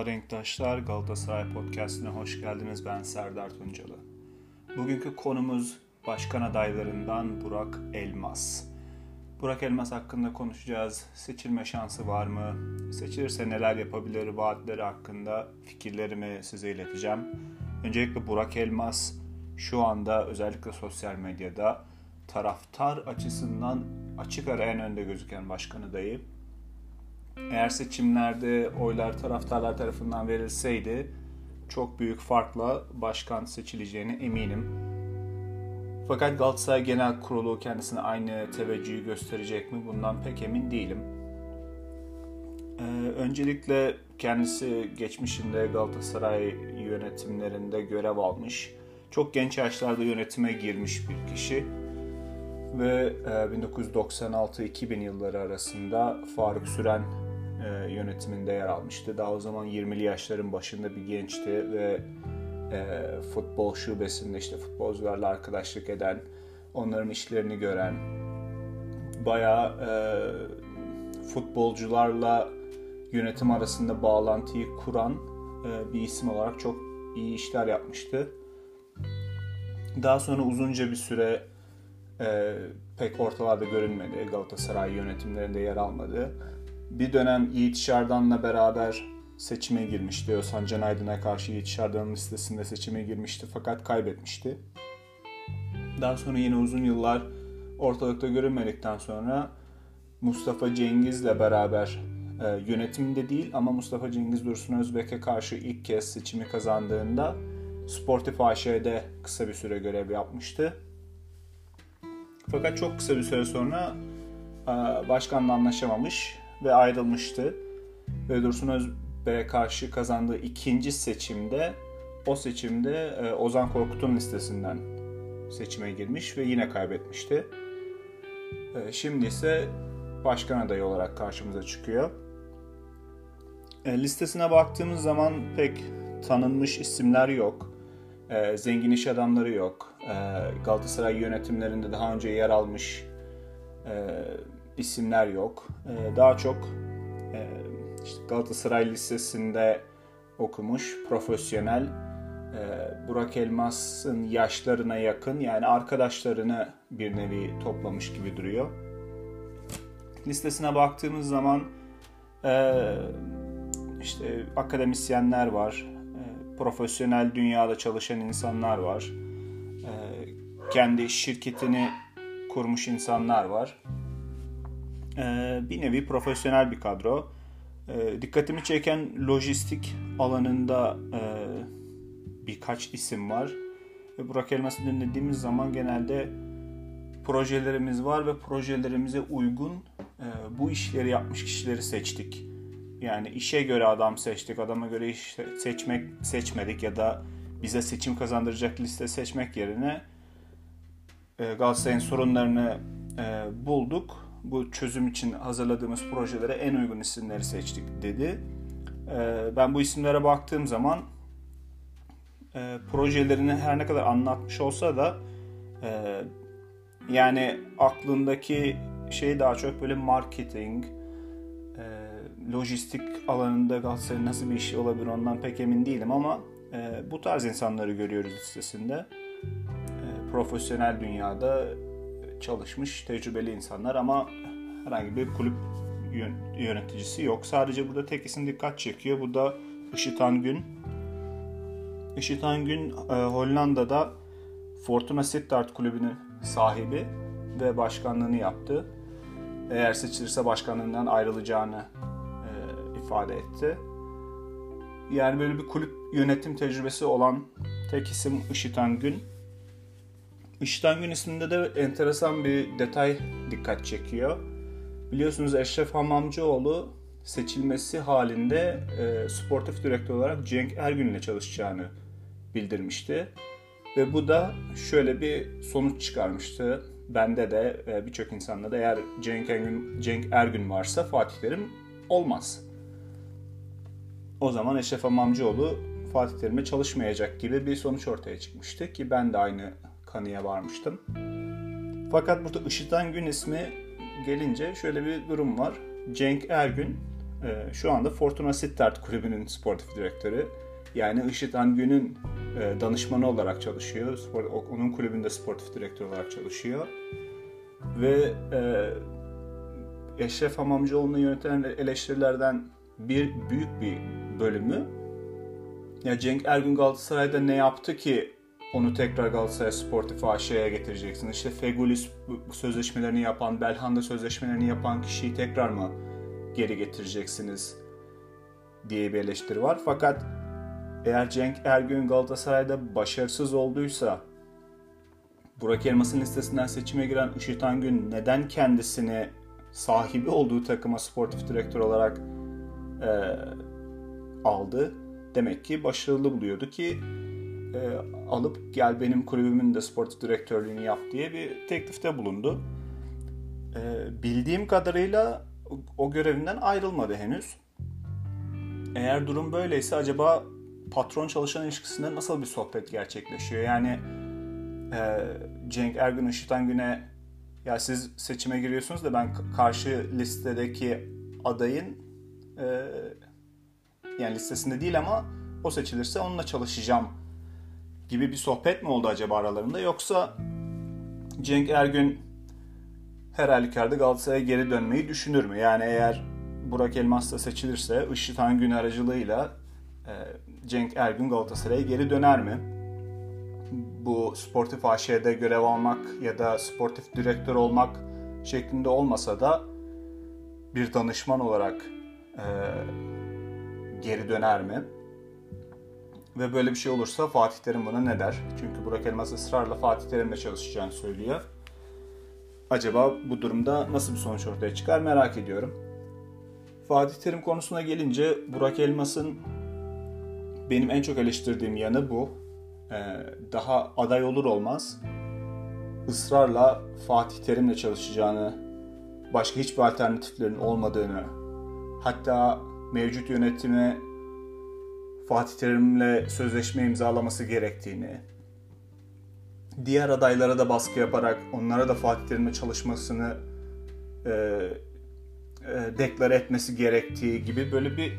Merhaba Renktaşlar, Galatasaray Podcast'ine hoş geldiniz. Ben Serdar Tuncalı. Bugünkü konumuz başkan adaylarından Burak Elmas. Burak Elmas hakkında konuşacağız. Seçilme şansı var mı? Seçilirse neler yapabilir? Vaatleri hakkında fikirlerimi size ileteceğim. Öncelikle Burak Elmas şu anda özellikle sosyal medyada taraftar açısından açık ara en önde gözüken başkan adayı eğer seçimlerde oylar taraftarlar tarafından verilseydi çok büyük farkla başkan seçileceğine eminim. Fakat Galatasaray Genel Kurulu kendisine aynı teveccühü gösterecek mi bundan pek emin değilim. Ee, öncelikle kendisi geçmişinde Galatasaray yönetimlerinde görev almış. Çok genç yaşlarda yönetime girmiş bir kişi ve 1996-2000 e, yılları arasında Faruk Süren e, yönetiminde yer almıştı. Daha o zaman 20'li yaşların başında bir gençti ve e, futbol şubesinde işte futbolcularla arkadaşlık eden, onların işlerini gören, bayağı e, futbolcularla yönetim arasında bağlantıyı kuran e, bir isim olarak çok iyi işler yapmıştı. Daha sonra uzunca bir süre e, pek ortalarda görünmedi. Galatasaray yönetimlerinde yer almadı. Bir dönem Yiğit Şardan'la beraber seçime girmişti. Özhan Can Aydın'a karşı Yiğit Şardan'ın listesinde seçime girmişti fakat kaybetmişti. Daha sonra yine uzun yıllar ortalıkta görünmedikten sonra Mustafa Cengiz'le beraber e, yönetimde değil ama Mustafa Cengiz Dursun Özbek'e karşı ilk kez seçimi kazandığında Sportif AŞ'de kısa bir süre görev yapmıştı. Fakat çok kısa bir süre sonra e, başkanla anlaşamamış ve ayrılmıştı. Ve Dursun Özbek'e karşı kazandığı ikinci seçimde o seçimde e, Ozan Korkut'un listesinden seçime girmiş ve yine kaybetmişti. E, şimdi ise başkan adayı olarak karşımıza çıkıyor. Listesine baktığımız zaman pek tanınmış isimler yok. Zengin iş adamları yok. Galatasaray yönetimlerinde daha önce yer almış isimler yok. E, daha çok e, işte Galatasaray Lisesi'nde okumuş, profesyonel. E, Burak Elmas'ın yaşlarına yakın yani arkadaşlarını bir nevi toplamış gibi duruyor. Listesine baktığımız zaman e, işte akademisyenler var, profesyonel dünyada çalışan insanlar var, kendi şirketini kurmuş insanlar var. Ee, bir nevi profesyonel bir kadro. Ee, dikkatimi çeken lojistik alanında e, birkaç isim var. Burak Elmas'ı dinlediğimiz zaman genelde projelerimiz var ve projelerimize uygun e, bu işleri yapmış kişileri seçtik. Yani işe göre adam seçtik, adama göre iş seçmek seçmedik ya da bize seçim kazandıracak liste seçmek yerine e, Galatasaray'ın sorunlarını bulduk bu çözüm için hazırladığımız projelere en uygun isimleri seçtik dedi. Ee, ben bu isimlere baktığım zaman e, projelerini her ne kadar anlatmış olsa da e, yani aklındaki şey daha çok böyle marketing, e, lojistik alanında Galatasaray'ın nasıl bir işi olabilir ondan pek emin değilim ama bu tarz insanları görüyoruz listesinde. Profesyonel dünyada çalışmış tecrübeli insanlar ama herhangi bir kulüp yöneticisi yok. Sadece burada tek isim dikkat çekiyor. Bu da Işıtan Gün. Işıtan Gün e, Hollanda'da Fortuna Sittard kulübünün sahibi ve başkanlığını yaptı. Eğer seçilirse başkanlığından ayrılacağını e, ifade etti. Yani böyle bir kulüp yönetim tecrübesi olan tek isim Işıtan Gün. İşten Gün isminde de enteresan bir detay dikkat çekiyor. Biliyorsunuz Eşref Hamamcıoğlu seçilmesi halinde e, sportif direktör olarak Cenk Ergün ile çalışacağını bildirmişti. Ve bu da şöyle bir sonuç çıkarmıştı. Bende de e, birçok insanda da eğer Cenk Ergün, Cenk Ergün varsa Fatih Terim olmaz. O zaman Eşref Hamamcıoğlu Fatih Terim'e çalışmayacak gibi bir sonuç ortaya çıkmıştı ki ben de aynı kanıya varmıştım. Fakat burada Işıtan Gün ismi gelince şöyle bir durum var. Cenk Ergün e, şu anda Fortuna Sittard kulübünün sportif direktörü. Yani Işıt Angün'ün e, danışmanı olarak çalışıyor. Spor, onun kulübünde sportif direktör olarak çalışıyor. Ve e, Eşref Hamamcıoğlu'nu yöneten eleştirilerden bir büyük bir bölümü ya Cenk Ergün Galatasaray'da ne yaptı ki onu tekrar Galatasaray Sportif AŞ'ye getireceksin? İşte Fegulis sözleşmelerini yapan, Belhanda sözleşmelerini yapan kişiyi tekrar mı geri getireceksiniz diye bir eleştiri var. Fakat eğer Cenk Ergün Galatasaray'da başarısız olduysa Burak Elmas'ın listesinden seçime giren Işit Angün neden kendisini sahibi olduğu takıma sportif direktör olarak e, aldı? Demek ki başarılı buluyordu ki e, alıp gel benim kulübümün de sportif direktörlüğünü yap diye bir teklifte bulundu. E, bildiğim kadarıyla o görevinden ayrılmadı henüz. Eğer durum böyleyse acaba patron çalışan ilişkisinde nasıl bir sohbet gerçekleşiyor? Yani e, Cenk Ergün Işıtan Gün'e ya siz seçime giriyorsunuz da ben karşı listedeki adayın e, yani listesinde değil ama o seçilirse onunla çalışacağım gibi bir sohbet mi oldu acaba aralarında yoksa Cenk Ergün her halükarda Galatasaray'a geri dönmeyi düşünür mü? Yani eğer Burak Elmas da seçilirse Işıt Hangün aracılığıyla e, Cenk Ergün Galatasaray'a geri döner mi? Bu sportif AŞ'de görev almak ya da sportif direktör olmak şeklinde olmasa da bir danışman olarak e, geri döner mi? Ve böyle bir şey olursa Fatih Terim buna ne der? Çünkü Burak Elmas ısrarla Fatih Terim'le çalışacağını söylüyor. Acaba bu durumda nasıl bir sonuç ortaya çıkar merak ediyorum. Fatih Terim konusuna gelince Burak Elmas'ın benim en çok eleştirdiğim yanı bu. Ee, daha aday olur olmaz ısrarla Fatih Terim'le çalışacağını, başka hiçbir alternatiflerin olmadığını, hatta mevcut yönetime Fatih Terim'le sözleşme imzalaması gerektiğini, diğer adaylara da baskı yaparak onlara da Fatih Terim'le çalışmasını e, e, deklare etmesi gerektiği gibi böyle bir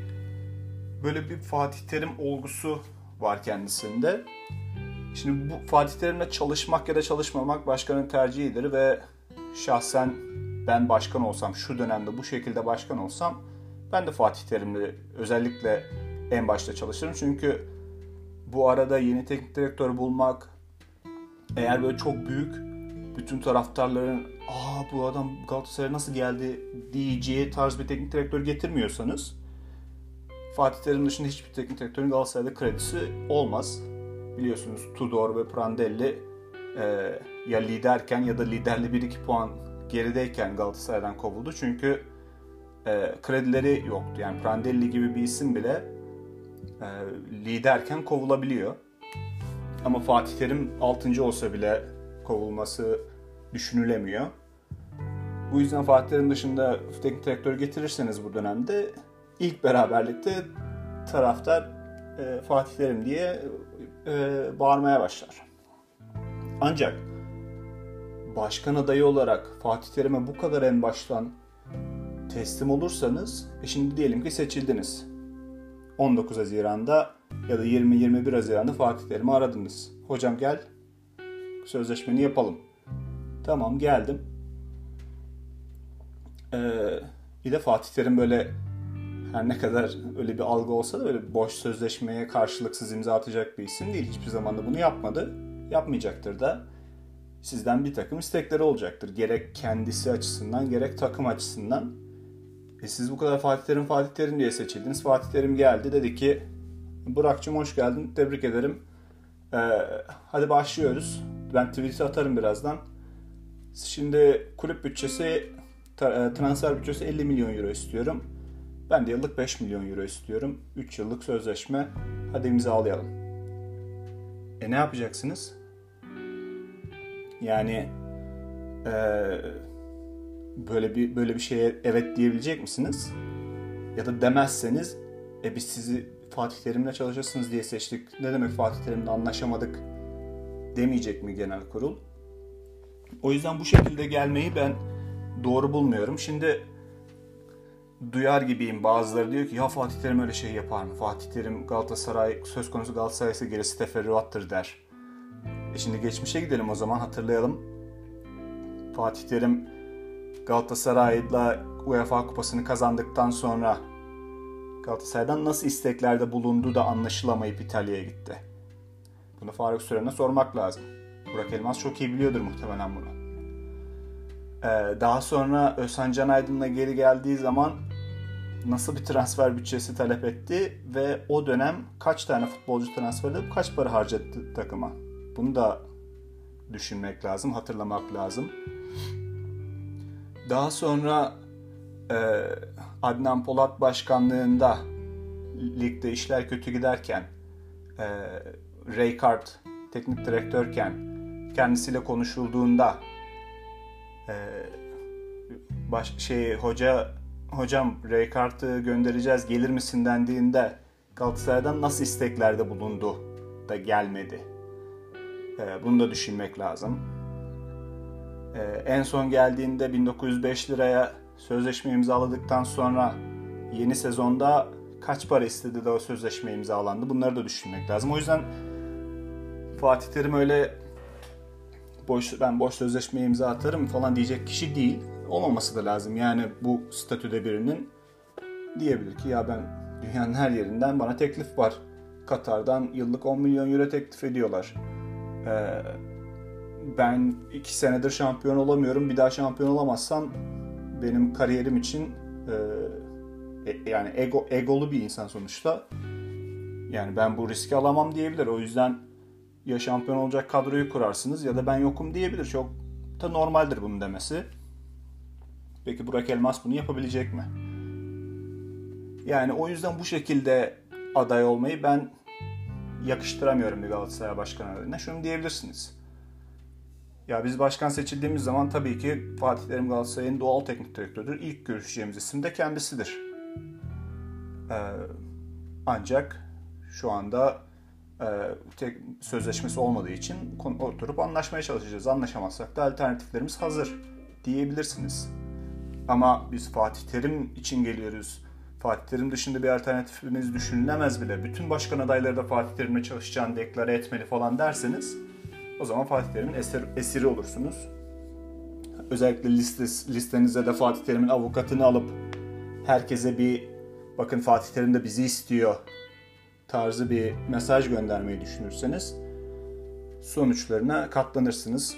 böyle bir Fatih Terim olgusu var kendisinde. Şimdi bu Fatih Terim'le çalışmak ya da çalışmamak başkanın tercihidir ve şahsen ben başkan olsam, şu dönemde bu şekilde başkan olsam ben de Fatih Terim'le özellikle en başta çalışırım. Çünkü bu arada yeni teknik direktör bulmak eğer böyle çok büyük bütün taraftarların aa bu adam Galatasaray'a nasıl geldi diyeceği tarz bir teknik direktör getirmiyorsanız Fatih Terim dışında hiçbir teknik direktörün Galatasaray'da kredisi olmaz. Biliyorsunuz Tudor ve Prandelli e, ya liderken ya da liderli 1-2 puan gerideyken Galatasaray'dan kovuldu. Çünkü e, kredileri yoktu. Yani Prandelli gibi bir isim bile liderken kovulabiliyor. Ama Fatih Terim 6. olsa bile kovulması düşünülemiyor. Bu yüzden Fatih Terim dışında teknik direktör getirirseniz bu dönemde ilk beraberlikte taraftar e, Fatih Terim diye e, bağırmaya başlar. Ancak başkan adayı olarak Fatih Terim'e bu kadar en baştan teslim olursanız, e şimdi diyelim ki seçildiniz. 19 Haziran'da ya da 20-21 Haziran'da Fatih Terim'i aradınız. Hocam gel sözleşmeni yapalım. Tamam geldim. Ee, bir de Fatih Terim böyle her ne kadar öyle bir algı olsa da böyle boş sözleşmeye karşılıksız imza atacak bir isim değil. Hiçbir zaman da bunu yapmadı. Yapmayacaktır da. Sizden bir takım istekleri olacaktır. Gerek kendisi açısından gerek takım açısından. E siz bu kadar Fatih Terim Fatih Terim diye seçildiniz. Fatih Terim geldi dedi ki Burak'cığım hoş geldin tebrik ederim. Ee, hadi başlıyoruz. Ben tweet'i atarım birazdan. Şimdi kulüp bütçesi e, transfer bütçesi 50 milyon euro istiyorum. Ben de yıllık 5 milyon euro istiyorum. 3 yıllık sözleşme. Hadi imzalayalım. E ne yapacaksınız? Yani eee böyle bir böyle bir şeye evet diyebilecek misiniz? Ya da demezseniz e biz sizi Fatih Terim'le çalışırsınız diye seçtik. Ne demek Fatih Terim'le anlaşamadık demeyecek mi genel kurul? O yüzden bu şekilde gelmeyi ben doğru bulmuyorum. Şimdi duyar gibiyim. Bazıları diyor ki ya Fatih Terim öyle şey yapar mı? Fatih Terim Galatasaray söz konusu Galatasaray ise gerisi teferruattır der. E şimdi geçmişe gidelim o zaman hatırlayalım. Fatih Terim Galatasaray'la UEFA Kupası'nı kazandıktan sonra Galatasaray'dan nasıl isteklerde bulunduğu da anlaşılamayıp İtalya'ya gitti. Bunu Faruk Süren'e sormak lazım. Burak Elmas çok iyi biliyordur muhtemelen bunu. Ee, daha sonra Özhan Can Aydın'la geri geldiği zaman nasıl bir transfer bütçesi talep etti ve o dönem kaç tane futbolcu transfer edip kaç para harcadı takıma. Bunu da düşünmek lazım, hatırlamak lazım. Daha sonra e, Adnan Polat başkanlığında ligde işler kötü giderken e, Ray teknik direktörken kendisiyle konuşulduğunda e, baş, şey hoca hocam Ray göndereceğiz gelir misin dendiğinde Galatasaray'dan nasıl isteklerde bulundu da gelmedi. E, bunu da düşünmek lazım. E, en son geldiğinde 1905 liraya sözleşme imzaladıktan sonra yeni sezonda kaç para istedi de o sözleşme imzalandı bunları da düşünmek lazım. O yüzden Fatih Terim öyle boş ben boş sözleşme imza atarım falan diyecek kişi değil. Olmaması da lazım. Yani bu statüde birinin diyebilir ki ya ben dünyanın her yerinden bana teklif var. Katar'dan yıllık 10 milyon euro teklif ediyorlar. Ee, ben iki senedir şampiyon olamıyorum. Bir daha şampiyon olamazsam benim kariyerim için e, e, yani ego egolu bir insan sonuçta. Yani ben bu riski alamam diyebilir. O yüzden ya şampiyon olacak kadroyu kurarsınız ya da ben yokum diyebilir. Çok da normaldir bunun demesi. Peki Burak Elmas bunu yapabilecek mi? Yani o yüzden bu şekilde aday olmayı ben yakıştıramıyorum bir Galatasaray başkan adayına. Şunu diyebilirsiniz. Ya biz başkan seçildiğimiz zaman tabii ki Fatih Terim Galatasaray'ın doğal teknik direktörüdür. İlk görüşeceğimiz isim de kendisidir. Ee, ancak şu anda e, tek sözleşmesi olmadığı için oturup anlaşmaya çalışacağız. Anlaşamazsak da alternatiflerimiz hazır diyebilirsiniz. Ama biz Fatih Terim için geliyoruz. Fatih Terim dışında bir alternatifimiz düşünülemez bile. Bütün başkan adayları da Fatih Terim'le çalışacağını deklare etmeli falan derseniz o zaman Fatih Terim'in esir, esiri olursunuz. Özellikle listes, listenize de Fatih Terim'in avukatını alıp herkese bir bakın Fatih Terim de bizi istiyor tarzı bir mesaj göndermeyi düşünürseniz sonuçlarına katlanırsınız.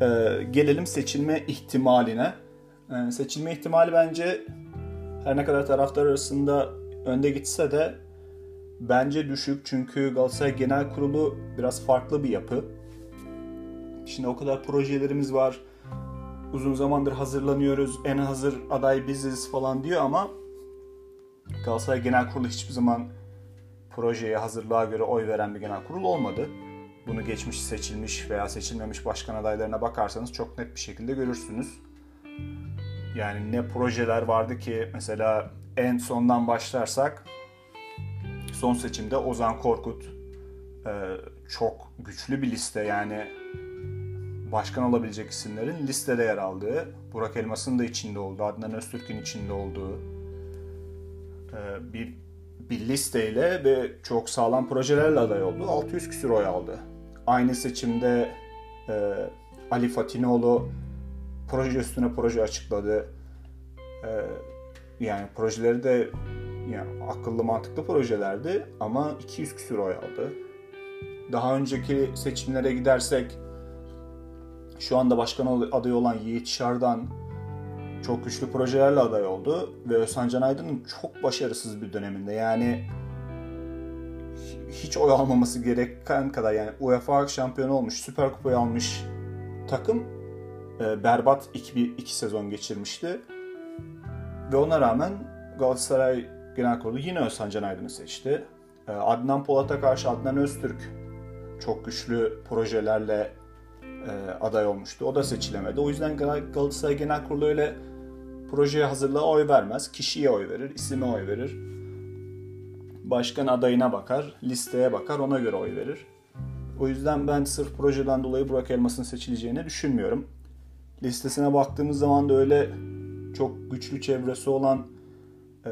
Ee, gelelim seçilme ihtimaline. Ee, seçilme ihtimali bence her ne kadar taraftar arasında önde gitse de bence düşük. Çünkü Galatasaray Genel Kurulu biraz farklı bir yapı. Şimdi o kadar projelerimiz var. Uzun zamandır hazırlanıyoruz. En hazır aday biziz falan diyor ama Galatasaray Genel Kurulu hiçbir zaman projeye, hazırlığa göre oy veren bir genel kurul olmadı. Bunu geçmiş seçilmiş veya seçilmemiş başkan adaylarına bakarsanız çok net bir şekilde görürsünüz. Yani ne projeler vardı ki mesela en sondan başlarsak son seçimde Ozan Korkut e, çok güçlü bir liste yani başkan olabilecek isimlerin listede yer aldığı, Burak Elmas'ın da içinde olduğu, Adnan Öztürk'ün içinde olduğu e, bir bir listeyle ve çok sağlam projelerle aday oldu. 600 küsur oy aldı. Aynı seçimde e, Ali Fatinoğlu proje üstüne proje açıkladı. E, yani projeleri de yani akıllı mantıklı projelerdi ama 200 küsur oy aldı. Daha önceki seçimlere gidersek şu anda başkan adayı olan Yiğit Şardan çok güçlü projelerle aday oldu ve Özhan Aydın'ın çok başarısız bir döneminde yani hiç oy almaması gereken kadar yani UEFA şampiyonu olmuş, Süper Kupayı almış takım e, berbat iki, iki sezon geçirmişti. Ve ona rağmen Galatasaray Genel Kurulu yine Özhan Aydın'ı seçti. E, Adnan Polat'a karşı Adnan Öztürk çok güçlü projelerle e, aday olmuştu. O da seçilemedi. O yüzden Galatasaray Genel Kurulu öyle projeye hazırlığa oy vermez. Kişiye oy verir, isime oy verir. Başkan adayına bakar, listeye bakar, ona göre oy verir. O yüzden ben sırf projeden dolayı Burak Elmas'ın seçileceğini düşünmüyorum. Listesine baktığımız zaman da öyle çok güçlü çevresi olan e,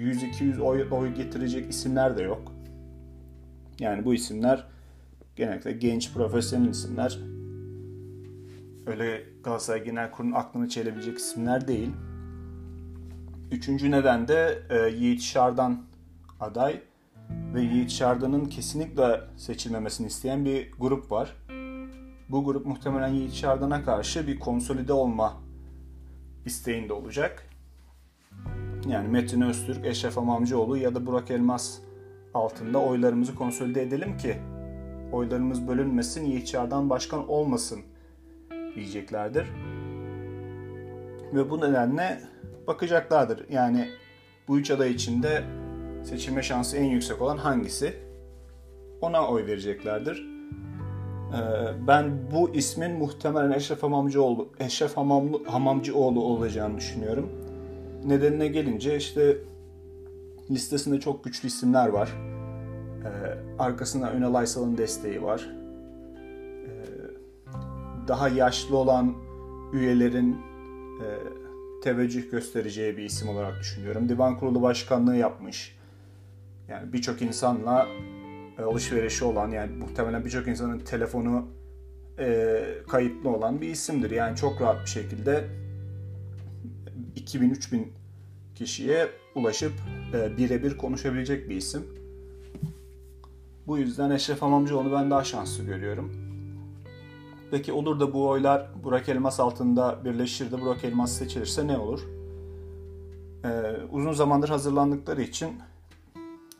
100-200 oy, oy getirecek isimler de yok. Yani bu isimler genellikle genç profesyonel isimler. Öyle Galatasaray Genel Kurulu'nun aklını çelebilecek isimler değil. Üçüncü neden de e, Yiğit Şardan aday ve Yiğit Şardan'ın kesinlikle seçilmemesini isteyen bir grup var. Bu grup muhtemelen Yiğit Şardan'a karşı bir konsolide olma isteğinde olacak. Yani Metin Öztürk, Eşref Amamcıoğlu ya da Burak Elmas altında oylarımızı konsolide edelim ki oylarımız bölünmesin, Yiğit Şardan başkan olmasın diyeceklerdir. Ve bu nedenle bakacaklardır. Yani bu üç aday içinde seçilme şansı en yüksek olan hangisi? Ona oy vereceklerdir. Ee, ben bu ismin muhtemelen Eşref Hamamcıoğlu, Eşref Hamamlı, Hamamcıoğlu olacağını düşünüyorum. Nedenine gelince işte listesinde çok güçlü isimler var. Ee, arkasında Ünal Aysal'ın desteği var. Ee, daha yaşlı olan üyelerin e, teveccüh göstereceği bir isim olarak düşünüyorum. Divan Kurulu Başkanlığı yapmış. Yani birçok insanla e, alışverişi olan yani muhtemelen birçok insanın telefonu e, kayıtlı olan bir isimdir. Yani çok rahat bir şekilde 2000-3000 kişiye ulaşıp e, birebir konuşabilecek bir isim. Bu yüzden Eşref Hamamcıoğlu ben daha şanslı görüyorum. Peki olur da bu oylar Burak Elmas altında birleşir de Burak Elmas seçilirse ne olur? Ee, uzun zamandır hazırlandıkları için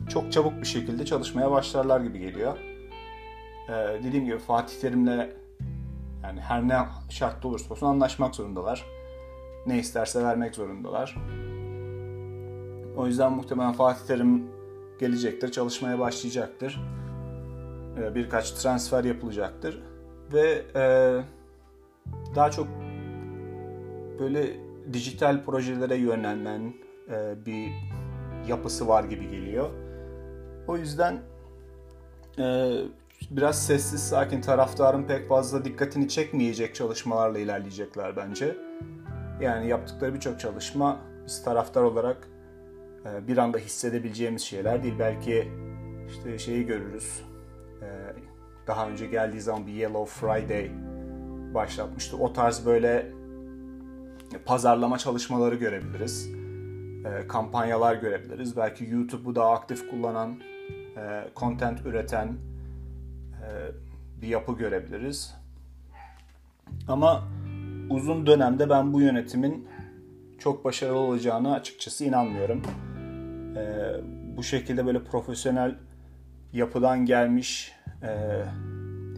çok çabuk bir şekilde çalışmaya başlarlar gibi geliyor. Ee, dediğim gibi Fatih Terim'le yani her ne şartta olursa olsun anlaşmak zorundalar. Ne isterse vermek zorundalar. O yüzden muhtemelen Fatih Terim gelecektir, çalışmaya başlayacaktır. Ee, birkaç transfer yapılacaktır ve e, daha çok böyle dijital projelere yönelen e, bir yapısı var gibi geliyor. O yüzden e, biraz sessiz sakin taraftarın pek fazla dikkatini çekmeyecek çalışmalarla ilerleyecekler bence. Yani yaptıkları birçok çalışma biz taraftar olarak e, bir anda hissedebileceğimiz şeyler değil. Belki işte şeyi görürüz. E, daha önce geldiği zaman bir Yellow Friday başlatmıştı. O tarz böyle pazarlama çalışmaları görebiliriz. E, kampanyalar görebiliriz. Belki YouTube'u daha aktif kullanan, content üreten bir yapı görebiliriz. Ama uzun dönemde ben bu yönetimin çok başarılı olacağını açıkçası inanmıyorum. E, bu şekilde böyle profesyonel yapıdan gelmiş e,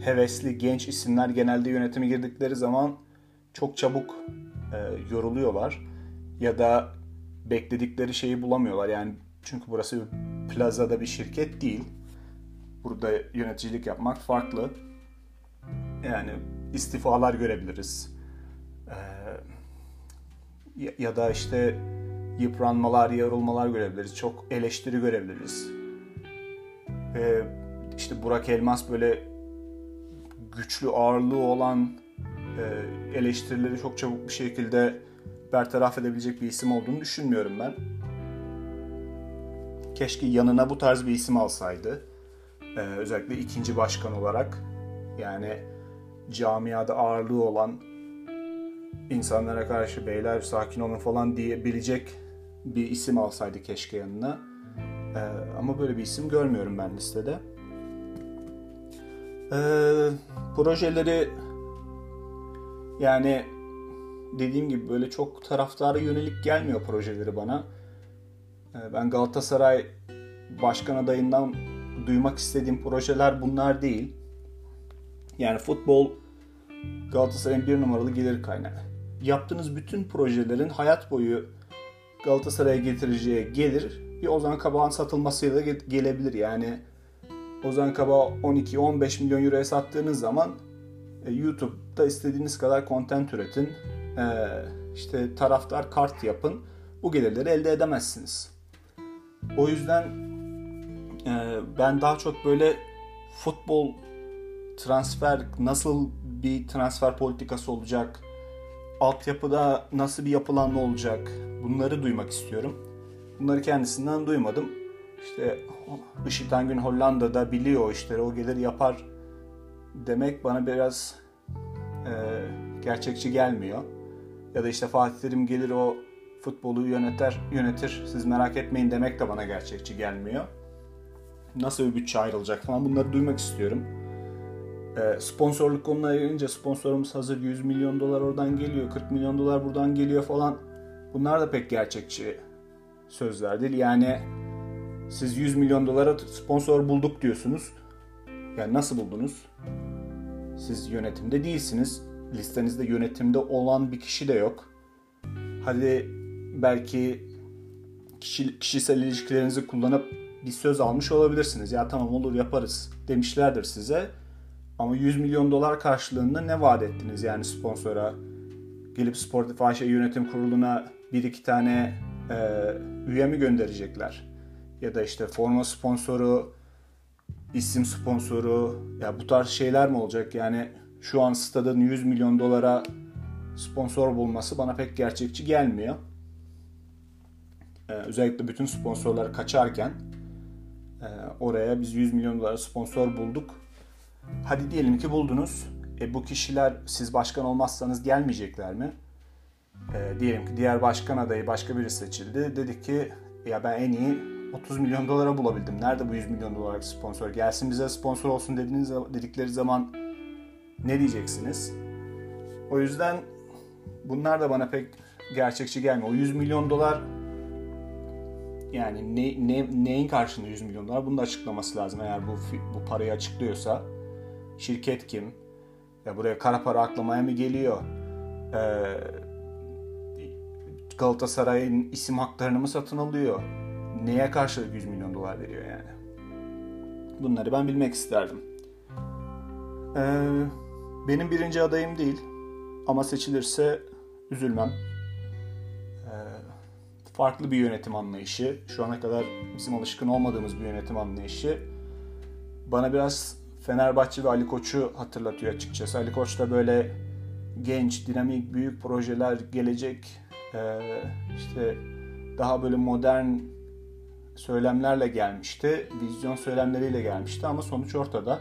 hevesli genç isimler genelde yönetime girdikleri zaman çok çabuk e, yoruluyorlar ya da bekledikleri şeyi bulamıyorlar. Yani çünkü burası bir plazada bir şirket değil. Burada yöneticilik yapmak farklı. Yani istifalar görebiliriz. Ya, da işte yıpranmalar, yorulmalar görebiliriz. Çok eleştiri görebiliriz. Ee, işte Burak Elmas böyle güçlü ağırlığı olan e, eleştirileri çok çabuk bir şekilde bertaraf edebilecek bir isim olduğunu düşünmüyorum ben. Keşke yanına bu tarz bir isim alsaydı. Ee, özellikle ikinci başkan olarak. Yani camiada ağırlığı olan insanlara karşı beyler sakin olun falan diyebilecek bir isim alsaydı keşke yanına. Ee, ama böyle bir isim görmüyorum ben listede. Ee, projeleri yani dediğim gibi böyle çok taraftara yönelik gelmiyor projeleri bana. Ee, ben Galatasaray başkan adayından duymak istediğim projeler bunlar değil. Yani futbol Galatasaray'ın bir numaralı gelir kaynağı. Yaptığınız bütün projelerin hayat boyu Galatasaray'a getireceği gelir bir Ozan Kabak'ın satılmasıyla gelebilir. Yani Ozan Kabak 12-15 milyon euroya sattığınız zaman e, YouTube'da istediğiniz kadar content üretin. E, işte taraftar kart yapın. Bu gelirleri elde edemezsiniz. O yüzden e, ben daha çok böyle futbol transfer nasıl bir transfer politikası olacak altyapıda nasıl bir yapılanma olacak bunları duymak istiyorum. Bunları kendisinden duymadım. İşte Işıtan Gün Hollanda'da biliyor işte o gelir yapar demek bana biraz e, gerçekçi gelmiyor. Ya da işte Fatih Terim gelir o futbolu yönetir, yönetir siz merak etmeyin demek de bana gerçekçi gelmiyor. Nasıl bir bütçe ayrılacak falan bunları duymak istiyorum. E, sponsorluk konularına gelince sponsorumuz hazır 100 milyon dolar oradan geliyor, 40 milyon dolar buradan geliyor falan. Bunlar da pek gerçekçi sözler değil. Yani siz 100 milyon dolara sponsor bulduk diyorsunuz. Yani nasıl buldunuz? Siz yönetimde değilsiniz. Listenizde yönetimde olan bir kişi de yok. Hadi belki kişi, kişisel ilişkilerinizi kullanıp bir söz almış olabilirsiniz. Ya tamam olur yaparız demişlerdir size. Ama 100 milyon dolar karşılığında ne vaat ettiniz yani sponsora? Gelip Spotify şey yönetim kuruluna bir iki tane e, üye mi gönderecekler? Ya da işte forma sponsoru, isim sponsoru ya bu tarz şeyler mi olacak? Yani şu an stadın 100 milyon dolara sponsor bulması bana pek gerçekçi gelmiyor. Ee, özellikle bütün sponsorlar kaçarken e, oraya biz 100 milyon dolara sponsor bulduk. Hadi diyelim ki buldunuz. E, bu kişiler siz başkan olmazsanız gelmeyecekler mi? E, diyelim ki diğer başkan adayı başka biri seçildi. Dedi ki ya ben en iyi 30 milyon dolara bulabildim. Nerede bu 100 milyon dolarlık sponsor? Gelsin bize sponsor olsun dediğiniz dedikleri zaman ne diyeceksiniz? O yüzden bunlar da bana pek gerçekçi gelmiyor. O 100 milyon dolar yani ne, ne, neyin karşılığında 100 milyon dolar? Bunu da açıklaması lazım eğer bu bu parayı açıklıyorsa. Şirket kim? Ya buraya kara para aklamaya mı geliyor? Ee, Galatasaray'ın isim haklarını mı satın alıyor? Neye karşılık 100 milyon dolar veriyor yani? Bunları ben bilmek isterdim. Ee, benim birinci adayım değil. Ama seçilirse üzülmem. Ee, farklı bir yönetim anlayışı. Şu ana kadar bizim alışkın olmadığımız bir yönetim anlayışı. Bana biraz Fenerbahçe ve Ali Koç'u hatırlatıyor açıkçası. Ali Koç da böyle genç, dinamik, büyük projeler gelecek. Ee, işte daha böyle modern söylemlerle gelmişti. Vizyon söylemleriyle gelmişti ama sonuç ortada.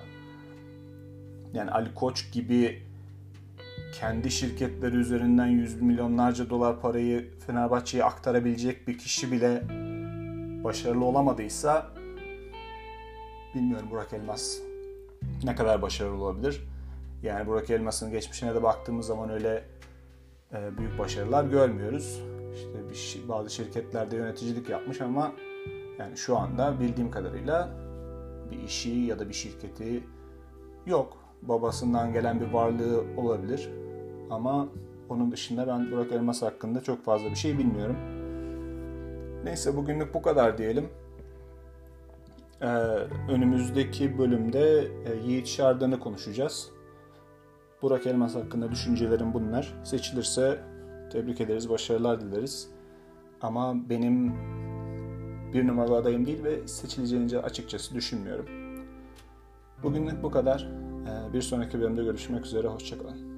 Yani Ali Koç gibi kendi şirketleri üzerinden yüz milyonlarca dolar parayı Fenerbahçe'ye aktarabilecek bir kişi bile başarılı olamadıysa bilmiyorum Burak Elmas ne kadar başarılı olabilir. Yani Burak Elmas'ın geçmişine de baktığımız zaman öyle e, büyük başarılar görmüyoruz. İşte bir, bazı şirketlerde yöneticilik yapmış ama yani şu anda bildiğim kadarıyla bir işi ya da bir şirketi yok. Babasından gelen bir varlığı olabilir. Ama onun dışında ben Burak Elmas hakkında çok fazla bir şey bilmiyorum. Neyse bugünlük bu kadar diyelim. Ee, önümüzdeki bölümde e, Yiğit Şardan'ı konuşacağız. Burak Elmas hakkında düşüncelerim bunlar. Seçilirse tebrik ederiz, başarılar dileriz. Ama benim bir numaralı adayım değil ve seçileceğini açıkçası düşünmüyorum. Bugünlük bu kadar. Ee, bir sonraki bölümde görüşmek üzere. Hoşçakalın.